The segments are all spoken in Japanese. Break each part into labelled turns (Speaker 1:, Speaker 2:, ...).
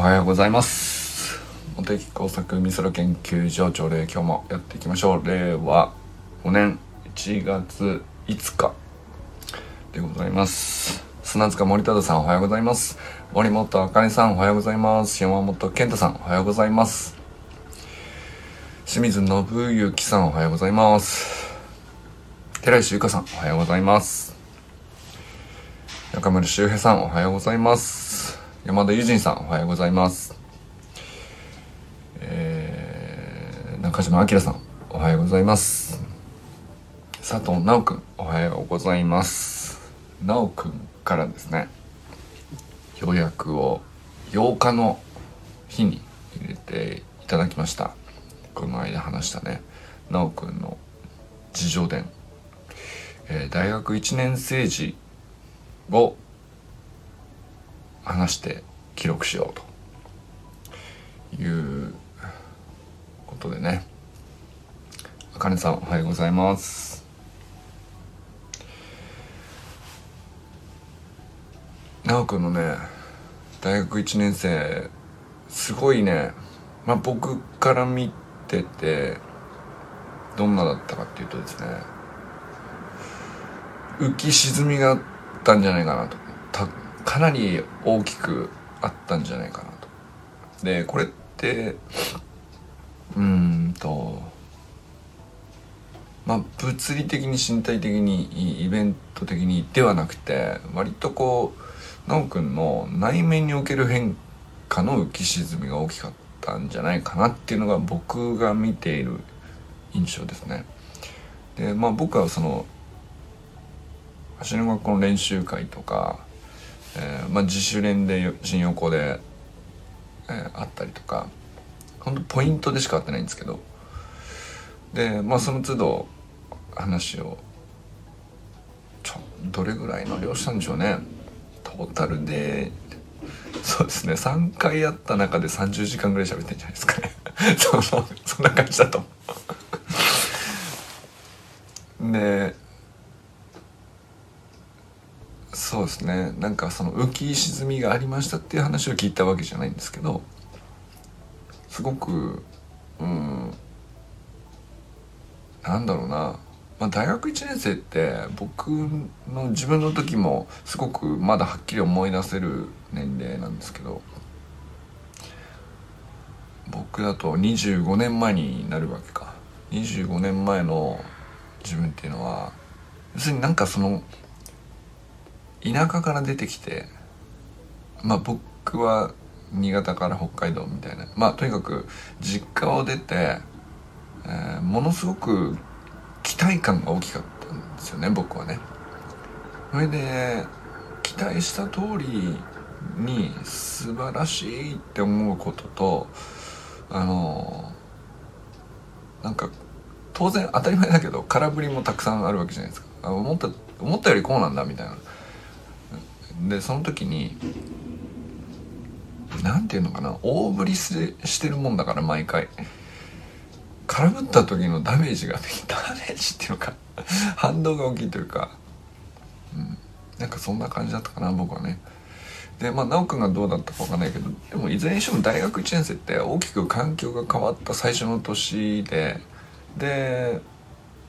Speaker 1: おはようございます茂木工作美空研究所朝礼今日もやっていきましょう令和5年1月5日でございます。砂塚森忠さんおはようございます。森本あかねさんおはようございます。山本健太さんおはようございます。清水信之さんおはようございます。寺石ゆかさんおはようございます。中村修平さんおはようございます。山田友人さんおはようございます。えー、中島明さんおはようございます。佐藤直くんおはようございます。直くんからですね予約を8日の日に入れていただきました。この間話したね直くんの自叙伝、えー、大学1年生時を話して記録しようと。いうことでね。あかねさんおはようございます。なおくんのね大学1年生すごいね。まあ僕から見ててどんなだったかっていうとですね浮き沈みがあったんじゃないかなと。かなり大きくあったんじゃないかなと。でこれってうんとまあ物理的に身体的にイベント的にではなくて割とこう奈くんの内面における変化の浮き沈みが大きかったんじゃないかなっていうのが僕が見ている印象ですね。でまあ僕はその走りの学校の練習会とかえー、まあ、自主練で新横で、えー、あったりとか本当ポイントでしか会ってないんですけどでまあその都度話をちょどれぐらいの量したんでしょうね。トータルでそうですね。3回やった中で30時間ぐらい喋ってんじゃないですかね。そそそんな感じだとでそうですね。なんかその浮き沈みがありましたっていう話を聞いたわけじゃないんですけどすごくうんなんだろうな、まあ、大学1年生って僕の自分の時もすごくまだはっきり思い出せる年齢なんですけど僕だと25年前になるわけか。25年前の自分っていうのは要するになんかその田舎から出てきてまあ僕は新潟から北海道みたいなまあとにかく実家を出て、えー、ものすごく期待感が大きかったんですよね僕はね。それで期待した通りに素晴らしいって思うこととあのなんか当然当たり前だけど空振りもたくさんあるわけじゃないですか思った思ったよりこうなんだみたいなでその時に何て言うのかな大振りしてるもんだから毎回。空振った時のダメージが ダメージっていうのか反動が大きいというか、うん、なんかそんな感じだったかな僕はね。でまあ奈くんがどうだったか分かんないけどでもいずれにしても大学1年生って大きく環境が変わった最初の年で。で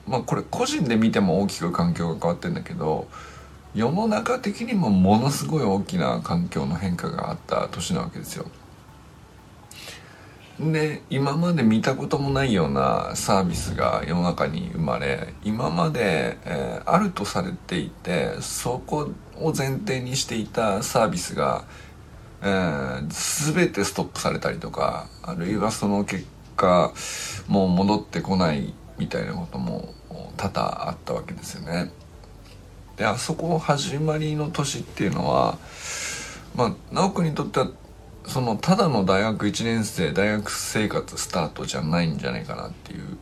Speaker 1: まあこれ個人で見ても大きく環境が変わってんだけど世の中的にもものすごい大きな環境の変化があった年なわけですよ。で今まで見たこともないようなサービスが世の中に生まれ今まで、えー、あるとされていてそこを前提にしていたサービスが、えー、全てストップされたりとかあるいはその結果もう戻ってこないみたいなことも多々あったわけですよね。であそこ始まりの年っていうのはまあ直くにとってはそのただの大学1年生大学生活スタートじゃないんじゃないかなっていう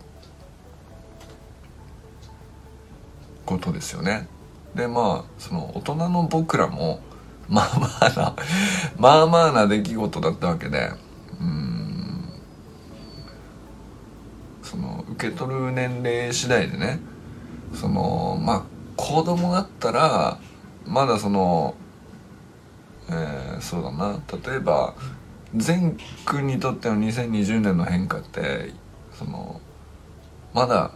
Speaker 1: ことですよね。でまあその大人の僕らもまあまあなまあまあな出来事だったわけでうんその受け取る年齢次第でねそのまあ子供だったらまだその、えー、そうだな。例えば全君にとっての2020年の変化ってそのまだ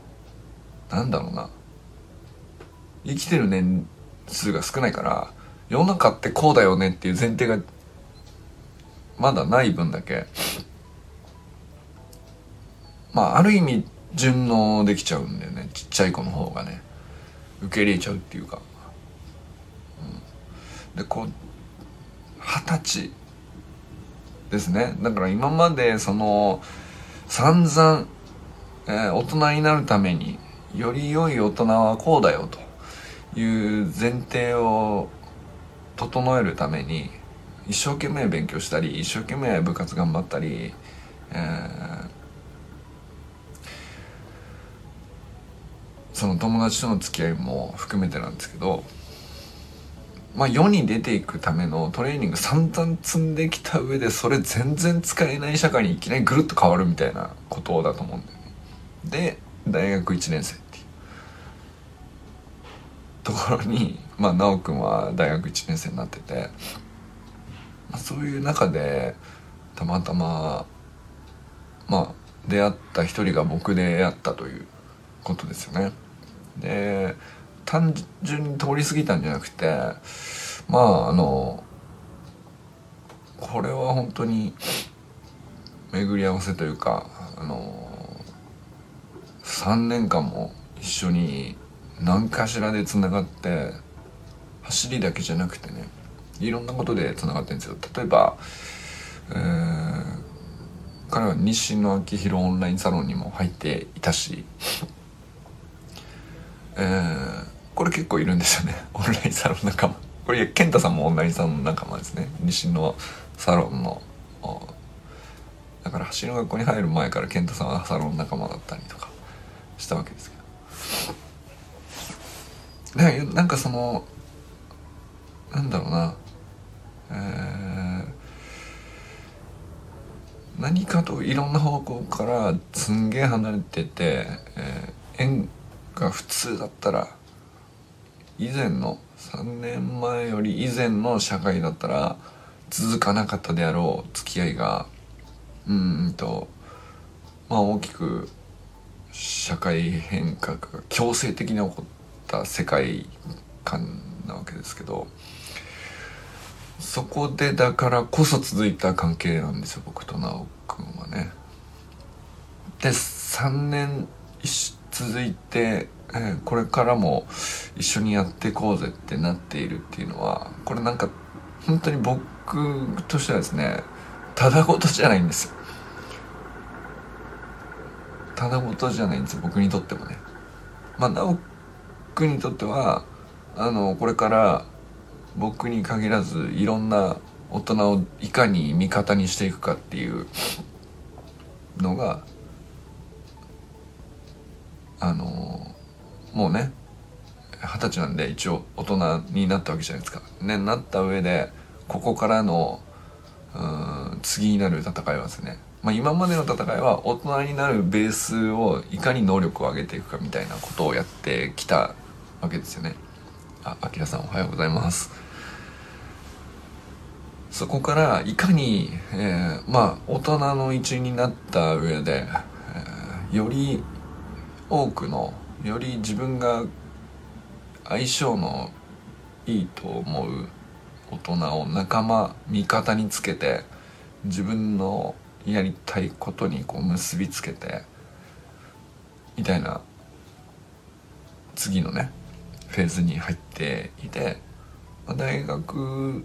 Speaker 1: なんだろうな。生きてる年数が少ないから世の中ってこうだよねっていう前提がまだない分だけ。まあある意味順応できちゃうんだよね。ちっちゃい子の方がね。受け入れちゃうっていうか、うん、でこう二十歳ですね。だから今までその散々、えー、大人になるためにより良い大人はこうだよという前提を整えるために一生懸命勉強したり一生懸命部活頑張ったり、えー、その友達との付き合いも含めてなんですけどまあ世に出ていくためのトレーニング散々積んできた上でそれ全然使えない社会にいきなりぐるっと変わるみたいなことだと思うんだよね。で大学1年生っていうところにまあ奈くんは大学1年生になってて、まあ、そういう中でたまたままあ出会った一人が僕であったということですよね。で単純に通り過ぎたんじゃなくてまああのこれは本当に巡り合わせというかあの3年間も一緒に何かしらでつながって走りだけじゃなくてねいろんなことでつながってるんですよ。例えば、えー、彼は西野昭弘オンラインサロンにも入っていたし、えー、これ結構いるんですよね。オンラインサロン仲間。これ健太さんもオンラインサロン仲間ですね。西野サロンの。だから走りの学校に入る前から健太さんはサロン仲間だったりとかしたわけですけど。でなんかそのなんだろうな。えー、何かといろんな方向からすんげえ離れてて、えー、が普通だったら以前の3年前より以前の社会だったら続かなかったであろう付き合いがうんとまあ大きく社会変革が強制的に起こった世界観なわけですけどそこでだからこそ続いた関係なんですよ僕と直君はね。で3年続いてえー、これからも一緒にやっていこうぜってなっているっていうのはこれなんか本当に僕としてはですねただごとじゃないんですただごとじゃないんです僕にとってもね。まあ直君にとってはあのこれから僕に限らずいろんな大人をいかに味方にしていくかっていうのがあのもうね二十歳なんで一応大人になったわけじゃないですか。ね、なった上でここからのうん次になる戦いはですね、まあ、今までの戦いは大人になるベースをいかに能力を上げていくかみたいなことをやってきたわけですよね。あ、あきらさんおはようございます。そこからいかに、えー、まあ大人の一員になった上で、えー、より多くのより自分が相性のいいと思う大人を仲間味方につけて自分のやりたいことにこう結びつけてみたいな次のねフェーズに入っていて大学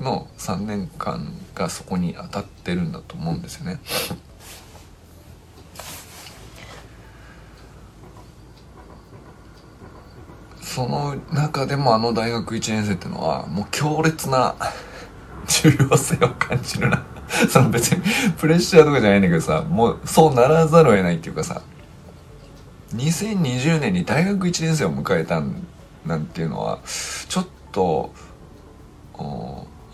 Speaker 1: の3年間がそこに当たってるんだと思うんですよね。その中でもあの大学1年生っていうのはもう強烈な 重要性を感じるな その別にプレッシャーとかじゃないんだけどさもうそうならざるを得ないっていうかさ2020年に大学1年生を迎えたなんていうのはちょっと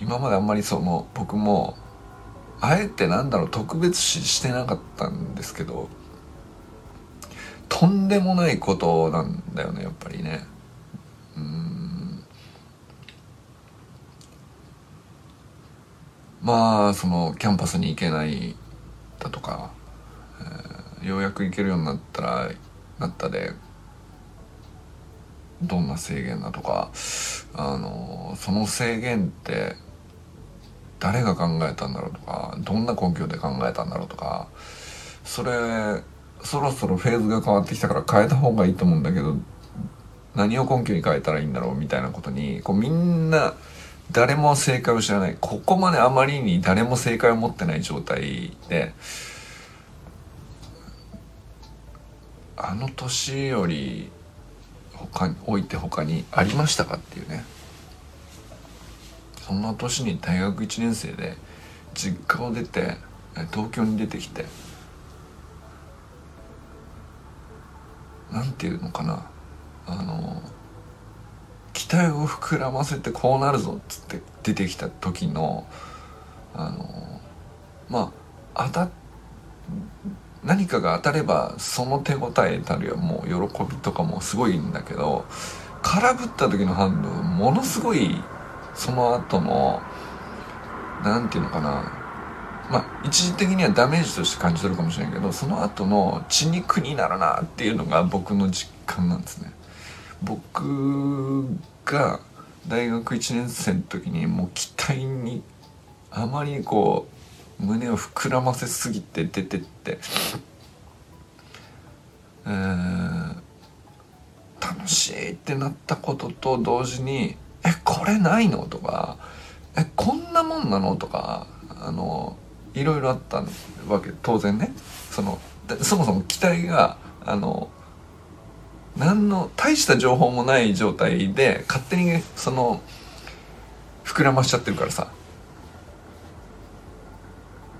Speaker 1: 今まであんまりその僕もあえてなんだろう特別視してなかったんですけどとんでもないことなんだよねやっぱりね。まあそのキャンパスに行けないだとか、えー、ようやく行けるようになったらなったでどんな制限だとかあのその制限って誰が考えたんだろうとかどんな根拠で考えたんだろうとかそれそろそろフェーズが変わってきたから変えた方がいいと思うんだけど何を根拠に変えたらいいんだろうみたいなことにこうみんな誰も正解を知らない。ここまであまりに誰も正解を持ってない状態であの年より他において他にありましたかっていうね。そんな年に大学1年生で実家を出て東京に出てきてなんていうのかな。あの期待を膨らませてこうなるぞっつって出てきた時のあのまあ当た何かが当たればその手応えたりはもう喜びとかもすごいんだけど空振った時の反応ものすごいその後の何て言うのかなまあ一時的にはダメージとして感じ取るかもしれないけどその後の血肉になるなっていうのが僕の実感なんですね。僕が大学1年生の時にもう期待にあまりこう胸を膨らませすぎて出てって、楽しいってなったことと同時に「えこれないの?」とか「えこんなもんなの?」とかあのいろいろあったわけ当然ねそのそもそも期待があの何の大した情報もない状態で勝手にその膨らましちゃってるからさ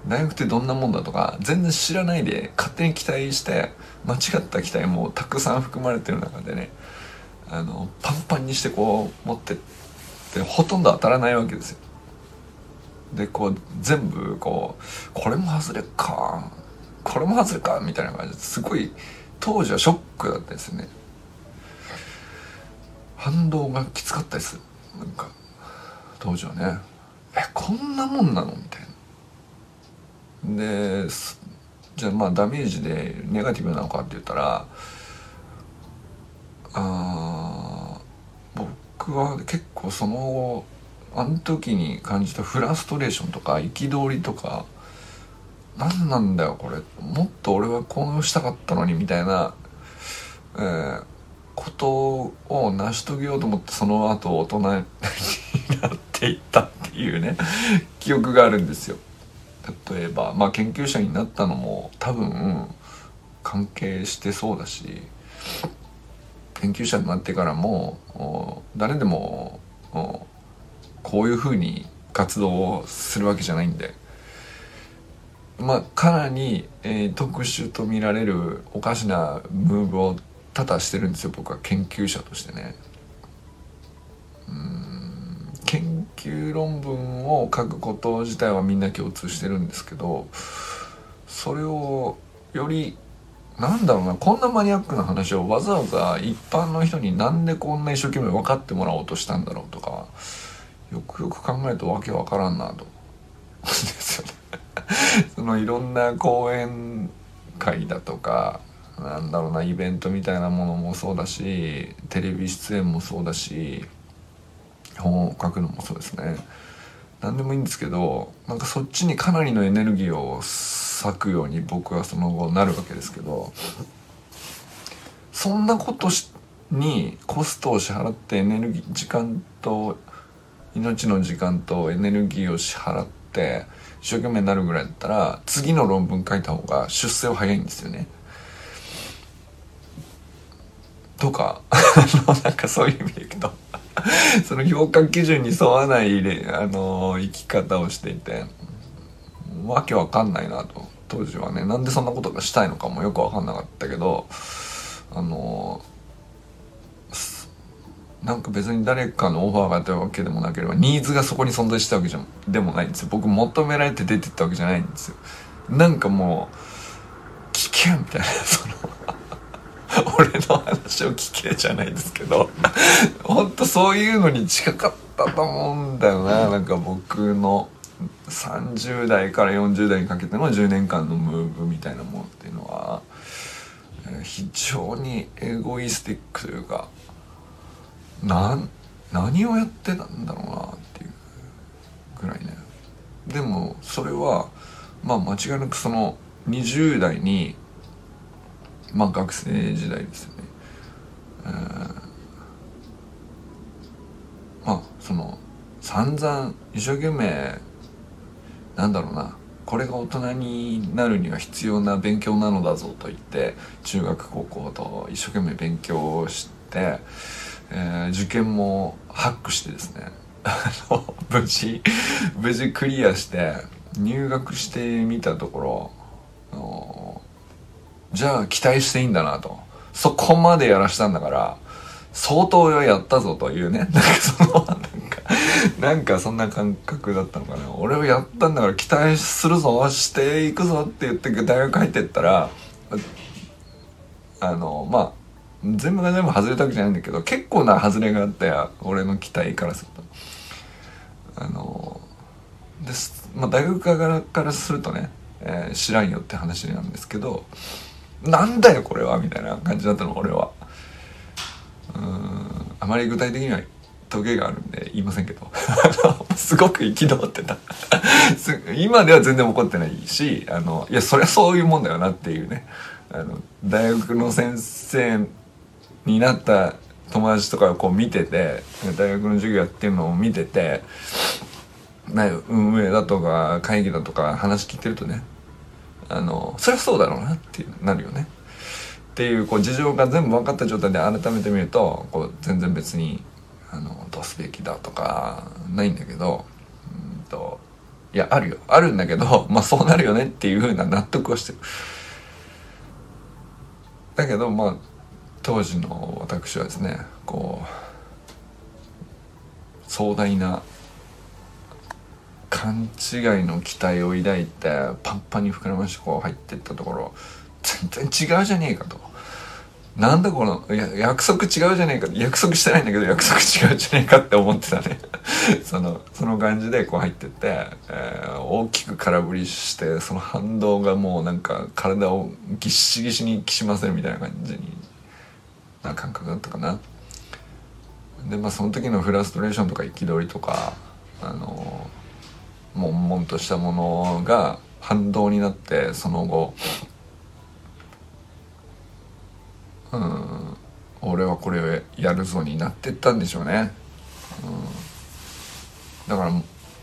Speaker 1: 大学ってどんなもんだとか全然知らないで勝手に期待して間違った期待もたくさん含まれてる中でねあのパンパンにしてこう持ってってほとんど当たらないわけですよ。でこう全部こうこれも外れかこれも外れかみたいな感じですごい当時はショックだったですね。反動がきつかったですなんか当時はね。えこんなもんなの？みたいな。でじゃあまあダメージでネガティブなのかって言ったらあ僕は結構そのあの時に感じたフラストレーションとか憤りとか何なんだよこれ。もっと俺はこうしたかったのにみたいな、えー、ことを成し遂げようと思ってその後大人になっていったっていうね 記憶があるんですよ。例えばまあ研究者になったのも多分関係してそうだし研究者になってからも誰でもこういうふうに活動をするわけじゃないんでまあかなり、えー、特殊と見られるおかしなムーブを多々してるんですよ僕は研究者としてね。うん研究論文を書くこと自体はみんな共通してるんですけどそれをよりなんだろうなこんなマニアックな話をわざわざ一般の人になんでこんな一生懸命分かってもらおうとしたんだろうとかよくよく考えるとわけわからんなと ですよね そのいろんな講演会だとかなんだろうなイベントみたいなものもそうだしテレビ出演もそうだし本を書くのもそうですね何でもいいんですけどなんかそっちにかなりのエネルギーを割くように僕はその後なるわけですけどそんなことにコストを支払ってエネルギー時間と命の時間とエネルギーを支払って一生懸命になるぐらいだったら次の論文書いた方が出世は早いんですよね。とか なんかそういう意味で言うと その評価基準に沿わない、あの生き方をしていてわけわかんないなと当時はね。なんでそんなことがしたいのかもよくわかんなかったけどあのなんか別に誰かのオファーがあったわけでもなければニーズがそこに存在したわけじゃでもないんですよ。僕求められて出てったわけじゃないんですよ。なんかもう聞けみたいなその 俺の話を聞けじゃないですけどほんとそういうのに近かったと思うんだよな。なんか僕の30代から40代にかけての10年間のムーブみたいなものっていうのは非常にエゴイスティックというかな何をやってたんだろうなっていうぐらいね。でもそれはまあ間違いなくその20代にまあ学生時代ですよね、まあその散々一生懸命なんだろうなこれが大人になるには必要な勉強なのだぞと言って中学高校と一生懸命勉強して、えー、受験もハックしてですね無事無事クリアして入学してみたところじゃあ期待していいんだなと。そこまでやらしたんだから相当やったぞというね。なんかそのなんかなんかそんな感覚だったのかな。俺はやったんだから期待するぞしていくぞって言って大学入ってったらあのまあ全部が全部外れたわけじゃないんだけど結構な外れがあって俺の期待からすると。あのです、まあ、大学側からするとね、えー、知らんよって話なんですけどなんだよこれはみたいな感じだったの俺は。うんあまり具体的にはトゲがあるんで言いませんけど。すごく憤ってた。今では全然怒ってないしあのいやそりゃそういうもんだよなっていうね。あの大学の先生になった友達とかをこう見てて大学の授業やってるのを見てて運営だとか会議だとか話聞いてるとねあのそりゃそうだろうなってなるよね。っていうこう事情が全部分かった状態で改めて見るとこう全然別にあのどうすべきだとかないんだけどうんといやあるよあるんだけど まあそうなるよねっていうふうな納得をしてる。だけどまあ当時の私はですねこう壮大な勘違いの期待を抱いてパンパンに膨らましてこう入っていったところ全然違うじゃねえかと。なんだこの約束違うじゃねえか約束してないんだけど約束違うじゃねえかって思ってたね そのその感じでこう入ってって、えー、大きく空振りしてその反動がもうなんか体をぎっしぎしにきしませるみたいな感じにな感覚だったかなでまあその時のフラストレーションとか憤りとかあの悶々としたものが反動になってその後うん俺はこれをやるぞになってったんでしょうね、うん、だから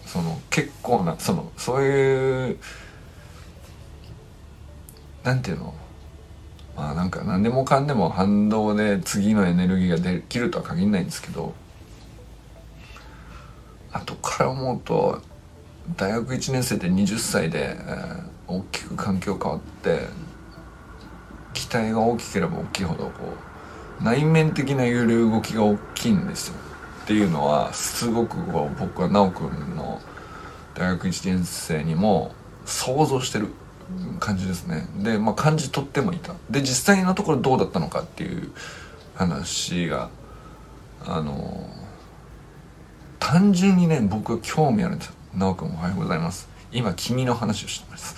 Speaker 1: その結構なそのそういうなんていうの？まあなんか何でもかんでも反動で次のエネルギーができるとは限らないんですけど後から思うと大学1年生で20歳で、えー、大きく環境変わって期待が大きければ大きいほどこう内面的な揺れ動きが大きいんですよ。っていうのはすごくこう僕は修くんの大学1年生にも想像してる感じですね。でまあ感じ取ってもいた。で実際のところどうだったのかっていう話があの単純にね僕は興味あるんですよ。直くんおはようございます。今君の話をしてます。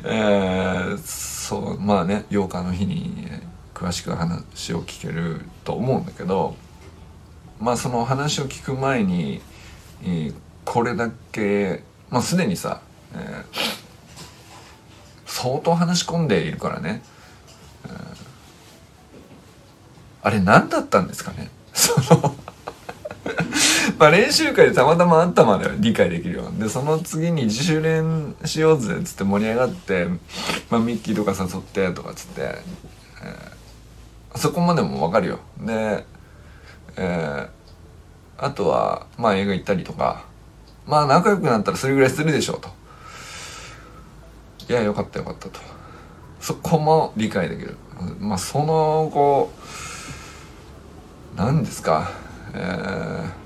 Speaker 1: えー、そうまあね8日の日に詳しく話を聞けると思うんだけどまあその話を聞く前に、えー、これだけまあすでにさえー、相当話し込んでいるからね、えー、あれ何だったんですかね？そのまあ練習会でたまたまあったまで理解できるよでその次に自主練しようぜっつって盛り上がって、まあ、ミッキーとか誘ってとかっつって、えー、そこまでもわかるよ。で、えー、あとはまあ映画行ったりとか。まあ仲良くなったらそれぐらいするでしょうと。いやよかったよかったと。そこも理解できる。まあその後何ですか。えー、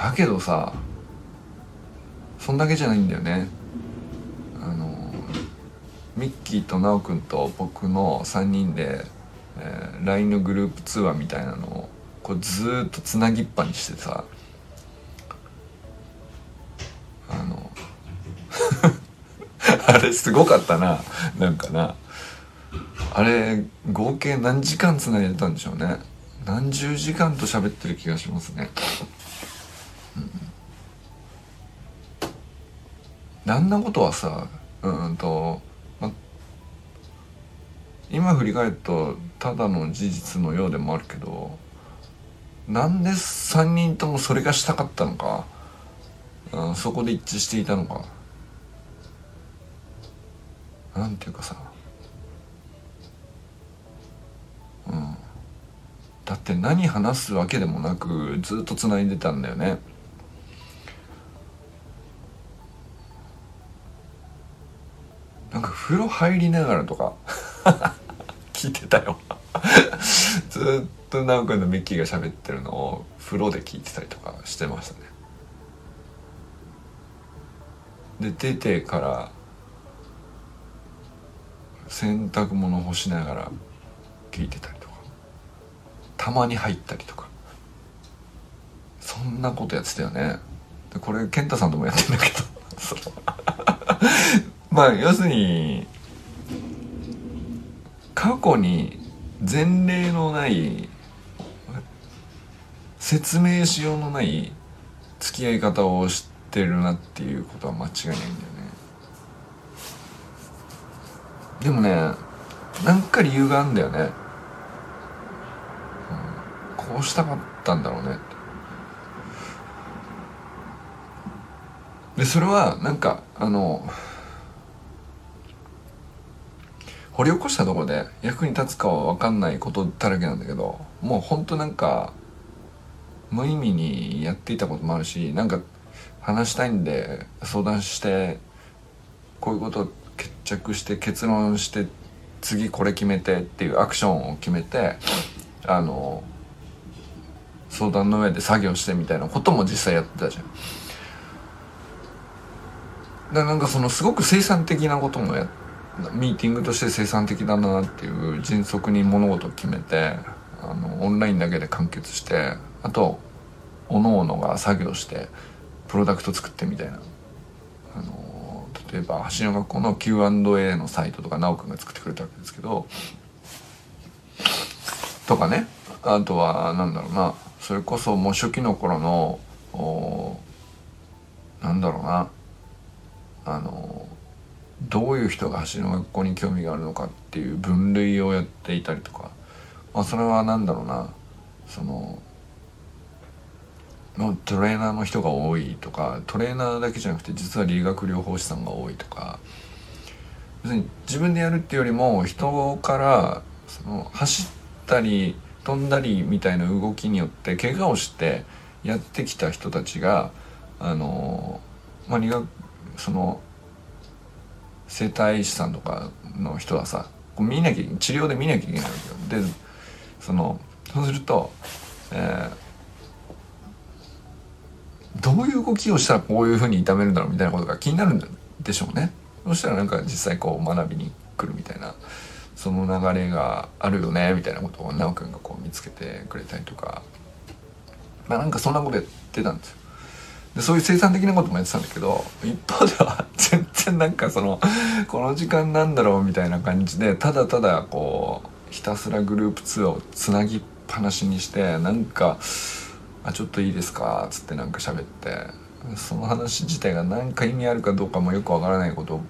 Speaker 1: だけどさそんだけじゃないんだよね。あのミッキーと奈くんと僕の3人で、えー、LINE のグループ通話みたいなのをこうずっとつなぎっぱにしてさ。あの あれすごかったな。なんかな。あれ合計何時間つないでたんでしょうね。何十時間と喋ってる気がしますね。なんなことはさうんと、ま、今振り返るとただの事実のようでもあるけどなんで3人ともそれがしたかったのか、うん、そこで一致していたのか。なんていうかさうん。だって何話すわけでもなくずっとつないでたんだよね。風呂入りながらとか。聞いてたよ。ずっと直くんのミッキーが喋ってるのを風呂で聞いてたりとかしてましたね。で出てから洗濯物干しながら聞いてたりとか。たまに入ったりとか。そんなことやってたよね。でこれ健太さんともやってんだけど。まあ要するに過去に前例のない説明しようのない付き合い方をしてるなっていうことは間違いないんだよね。でもねなんか理由があるんだよね、うん、こうしたかったんだろうねでそれはなんかあの掘り起こしたところで役に立つかは分かんないことだらけなんだけどもうほんとなんか無意味にやっていたこともあるしなんか話したいんで相談してこういうこと決着して結論して次これ決めてっていうアクションを決めてあの相談の上で作業してみたいなことも実際やってたじゃん。だなんかそのすごく生産的なこともやミーティングとして生産的だなっていう迅速に物事を決めてあのオンラインだけで完結してあと各々が作業してプロダクト作ってみたいな。あの例えば橋の学校の Q&A のサイトとか奈くんが作ってくれたわけですけどとかね。あとはなんだろうな。それこそもう初期の頃のなんだろうな。あのどういう人が橋の学校に興味があるのかっていう分類をやっていたりとか、まあ、それは何だろうな。そののトレーナーの人が多いとかトレーナーだけじゃなくて実は理学療法士さんが多いとか。要するに自分でやるっていうよりも人からその走ったり飛んだりみたいな動きによって怪我をしてやってきた人たちがあのまあ理学その整体師さんとかの人はさこう見なきゃ治療で見なきゃいけないわけよ。でそのそうすると、えー、どういう動きをしたらこういうふうに痛めるんだろうみたいなことが気になるんでしょうね。そしたらなんか実際こう学びに来るみたいなその流れがあるよねみたいなことを奈くんがこう見つけてくれたりとか。まあなんかそんなことやってたんですよ。でそういう生産的なこともやってたんだけど一方では全然なんかそのこの時間なんだろうみたいな感じでただただこうひたすらグループ2をつなぎっぱなしにしてなんか「あちょっといいですか」っつってなんか喋ってその話自体が何か意味あるかどうかもよくわからないことを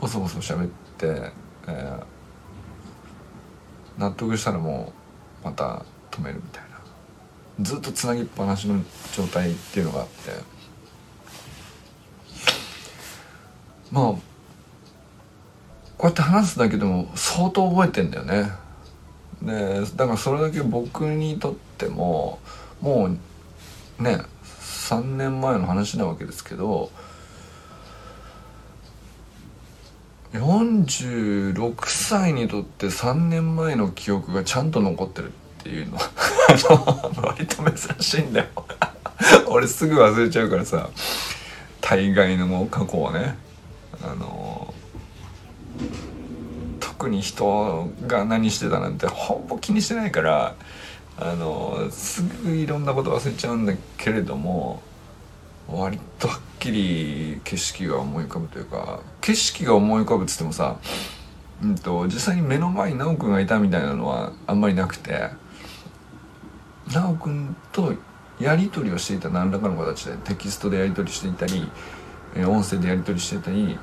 Speaker 1: ボソボソ喋って、えー、納得したらもうまた止めるみたいな。ずっとつなぎっぱなしの状態っていうのがあってまあこうやって話すだけでも相当覚えてんだよね。でだからそれだけ僕にとってももうね3年前の話なわけですけど46歳にとって3年前の記憶がちゃんと残ってるっていうのは割と珍しいんだよ。俺すぐ忘れちゃうからさ大概のもう過去はね。あの特に人が何してたなんてほぼ気にしてないからあのすぐいろんなこと忘れちゃうんだけれども割とはっきり景色が思い浮かぶというか景色が思い浮かぶっつってもさ、うんと、実際に目の前に修くんがいたみたいなのはあんまりなくて修くんとやり取りをしていた何らかの形でテキストでやり取りしていたり音声でやり取りしていたり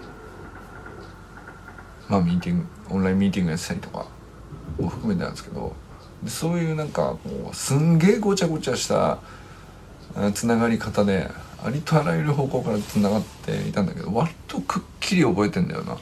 Speaker 1: まあミーティングオンラインミーティングやってたりとかを含めてなんですけどそういうなんかこうすんげえごちゃごちゃしたつながり方でありとあらゆる方向からつながっていたんだけど割とくっきり覚えてんだよな。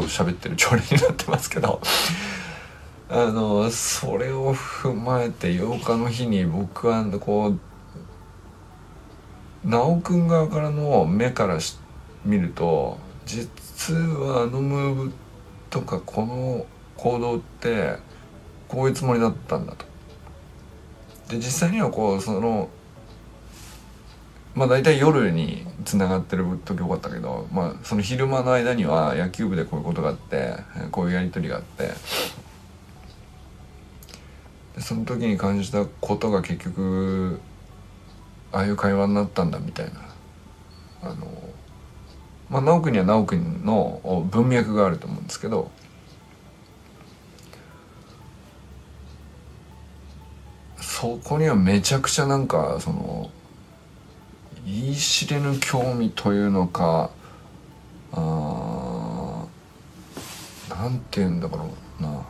Speaker 1: けを喋ってる朝礼になってますけどあのそれを踏まえて8日の日に僕はこう直くん側からの目から見ると実はあのムーブとかこの行動ってこういうつもりだったんだと。で実際にはこうそのまあ大体夜につながってる時多かったけど、まあ、その昼間の間には野球部でこういうことがあってこういうやり取りがあって。その時に感じたことが結局ああいう会話になったんだみたいな。あのまあ直くには直くの文脈があると思うんですけど。そこにはめちゃくちゃなんかその言い知れぬ興味というのかあなんて言うんだろうな。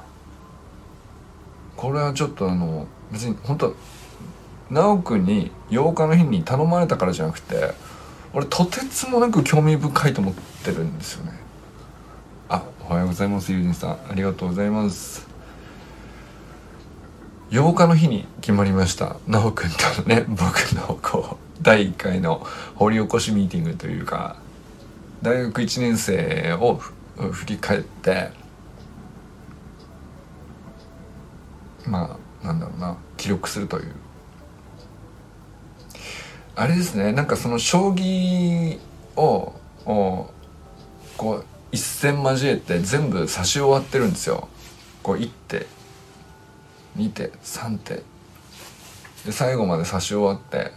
Speaker 1: これはちょっとあの別に本当直くんに8日の日に頼まれたからじゃなくて俺とてつもなく興味深いと思ってるんですよね。あおはようございます友人さん。ありがとうございます。8日の日に決まりました。直くんとね僕のこう第1回の掘り起こしミーティングというか大学1年生を振り返ってまあなんだろうな記録するという。あれですねなんかその将棋をこう一戦交えて全部指し終わってるんですよ。こう1手2手3手。で最後まで指し終わって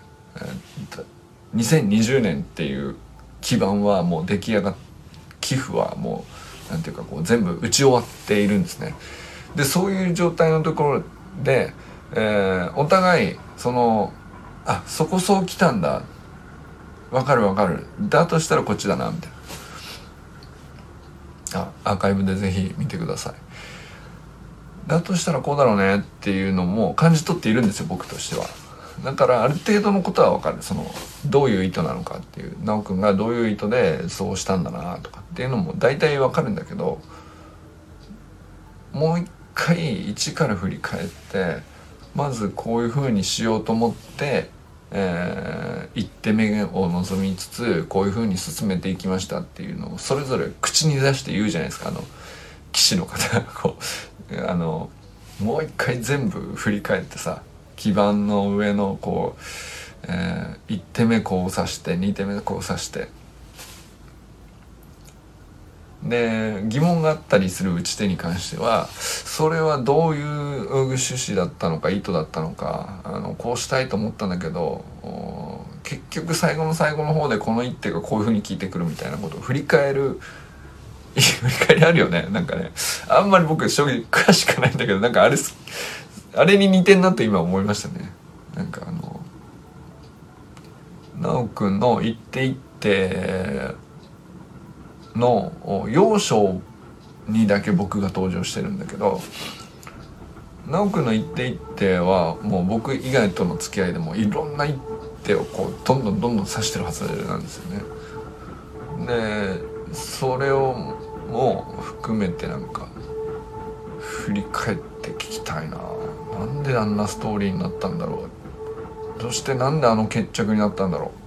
Speaker 1: 2020年っていう基盤はもう出来上がっ寄付はもうなんていうかこう全部打ち終わっているんですね。でそういう状態のところで、えー、お互いそのあそこそう来たんだ。わかるわかる。だとしたらこっちだなみたいな。あアーカイブでぜひ見てください。だとしたらこうだろうねっていうのも感じ取っているんですよ僕としては。だからある程度のことは分かる。そのどういう意図なのかっていう。修くんがどういう意図でそうしたんだなとかっていうのも大体分かるんだけどもう一回一から振り返ってまずこういうふうにしようと思って、えー、一手目を望みつつこういうふうに進めていきましたっていうのをそれぞれ口に出して言うじゃないですか。あの棋士の方がこうあのもう一回全部振り返ってさ基盤の上のこう、えー、1手目こう指して2手目こう指して。で疑問があったりする打ち手に関してはそれはどういう趣旨だったのか意図だったのかあのこうしたいと思ったんだけど結局最後の最後の方でこの一手がこういうふうに効いてくるみたいなことを振り返る 振り返りあるよねなんかね。あんまり僕将棋詳しくないんだけどなんかあれあれに似てんなと今思いましたねなんかあの奈くんの一手一手の要所にだけ僕が登場してるんだけど奈くんの一手一手はもう僕以外との付き合いでもいろんな一手をこうどんどんどんどん指してるはずなんですよね。でそれをも含めてなんか振り返って聞きたいななんであんなストーリーになったんだろう。そしてなんであの決着になったんだろう。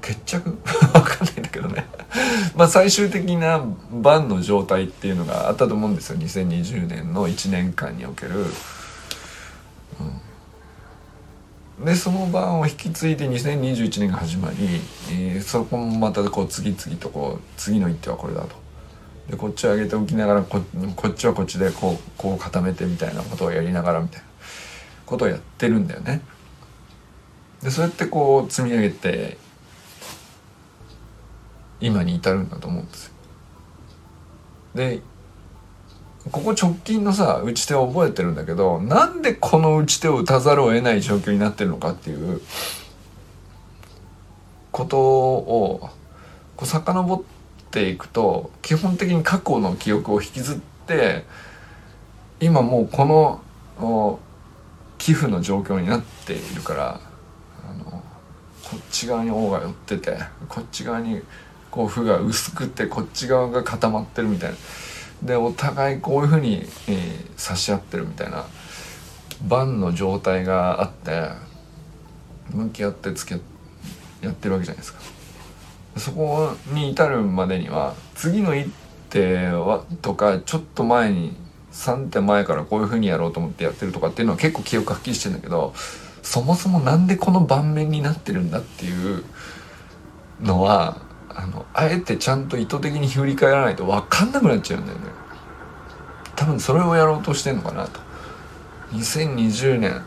Speaker 1: 決着？わかんないんだけどね。まあ最終的な盤の状態っていうのがあったと思うんですよ。2020年の1年間における、うん、でその番を引き継いで2021年が始まり、えー、そこもまたこう次々とこう次の一手はこれだと。でこっちを上げておきながらこっちはこっちでこうこう固めてみたいなことをやりながらみたいなことをやってるんだよね。でそうやってこう積み上げて今に至るんだと思うんですよ。でここ直近のさ打ち手を覚えてるんだけどなんでこの打ち手を打たざるを得ない状況になってるのかっていうことをこう遡ってていくと基本的に過去の記憶を引きずって今もうこの寄付の状況になっているからあのこっち側に王が寄っててこっち側にこう負が薄くてこっち側が固まってるみたいな。でお互いこういうふうに、えー、差し合ってるみたいな盤の状態があって向き合って付きやってるわけじゃないですか。そこに至るまでには次の一手はとかちょっと前に3手前からこういうふうにやろうと思ってやってるとかっていうのは結構記憶はっきりしてんだけどそもそも何でこの盤面になってるんだっていうのはあのあえてちゃんと意図的に振り返らないと分かんなくなっちゃうんだよね。多分それをやろうとしてんのかなと。2020年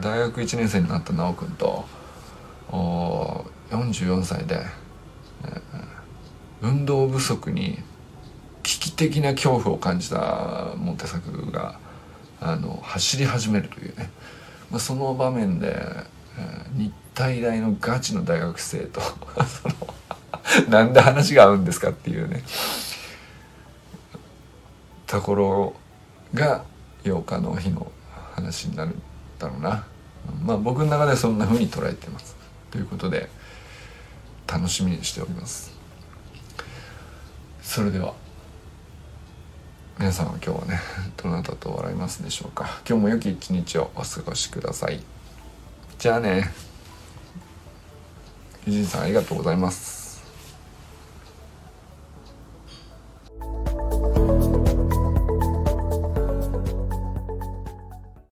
Speaker 1: 大学1年生になった修くんと44歳で、運動不足に危機的な恐怖を感じたモンテ作があの走り始めるというね、まあ、その場面で、えー、日体大のガチの大学生と そのなんで話が合うんですかっていうね。ところが8日の日の話になるんだろうな。まあ僕の中ではそんな風に捉えてます。ということで楽しみにしております。それでは。皆さんは今日はね どなたと笑いますでしょうか？今日も良き一日をお過ごしください。じゃあね伊集院さんありがとうございます。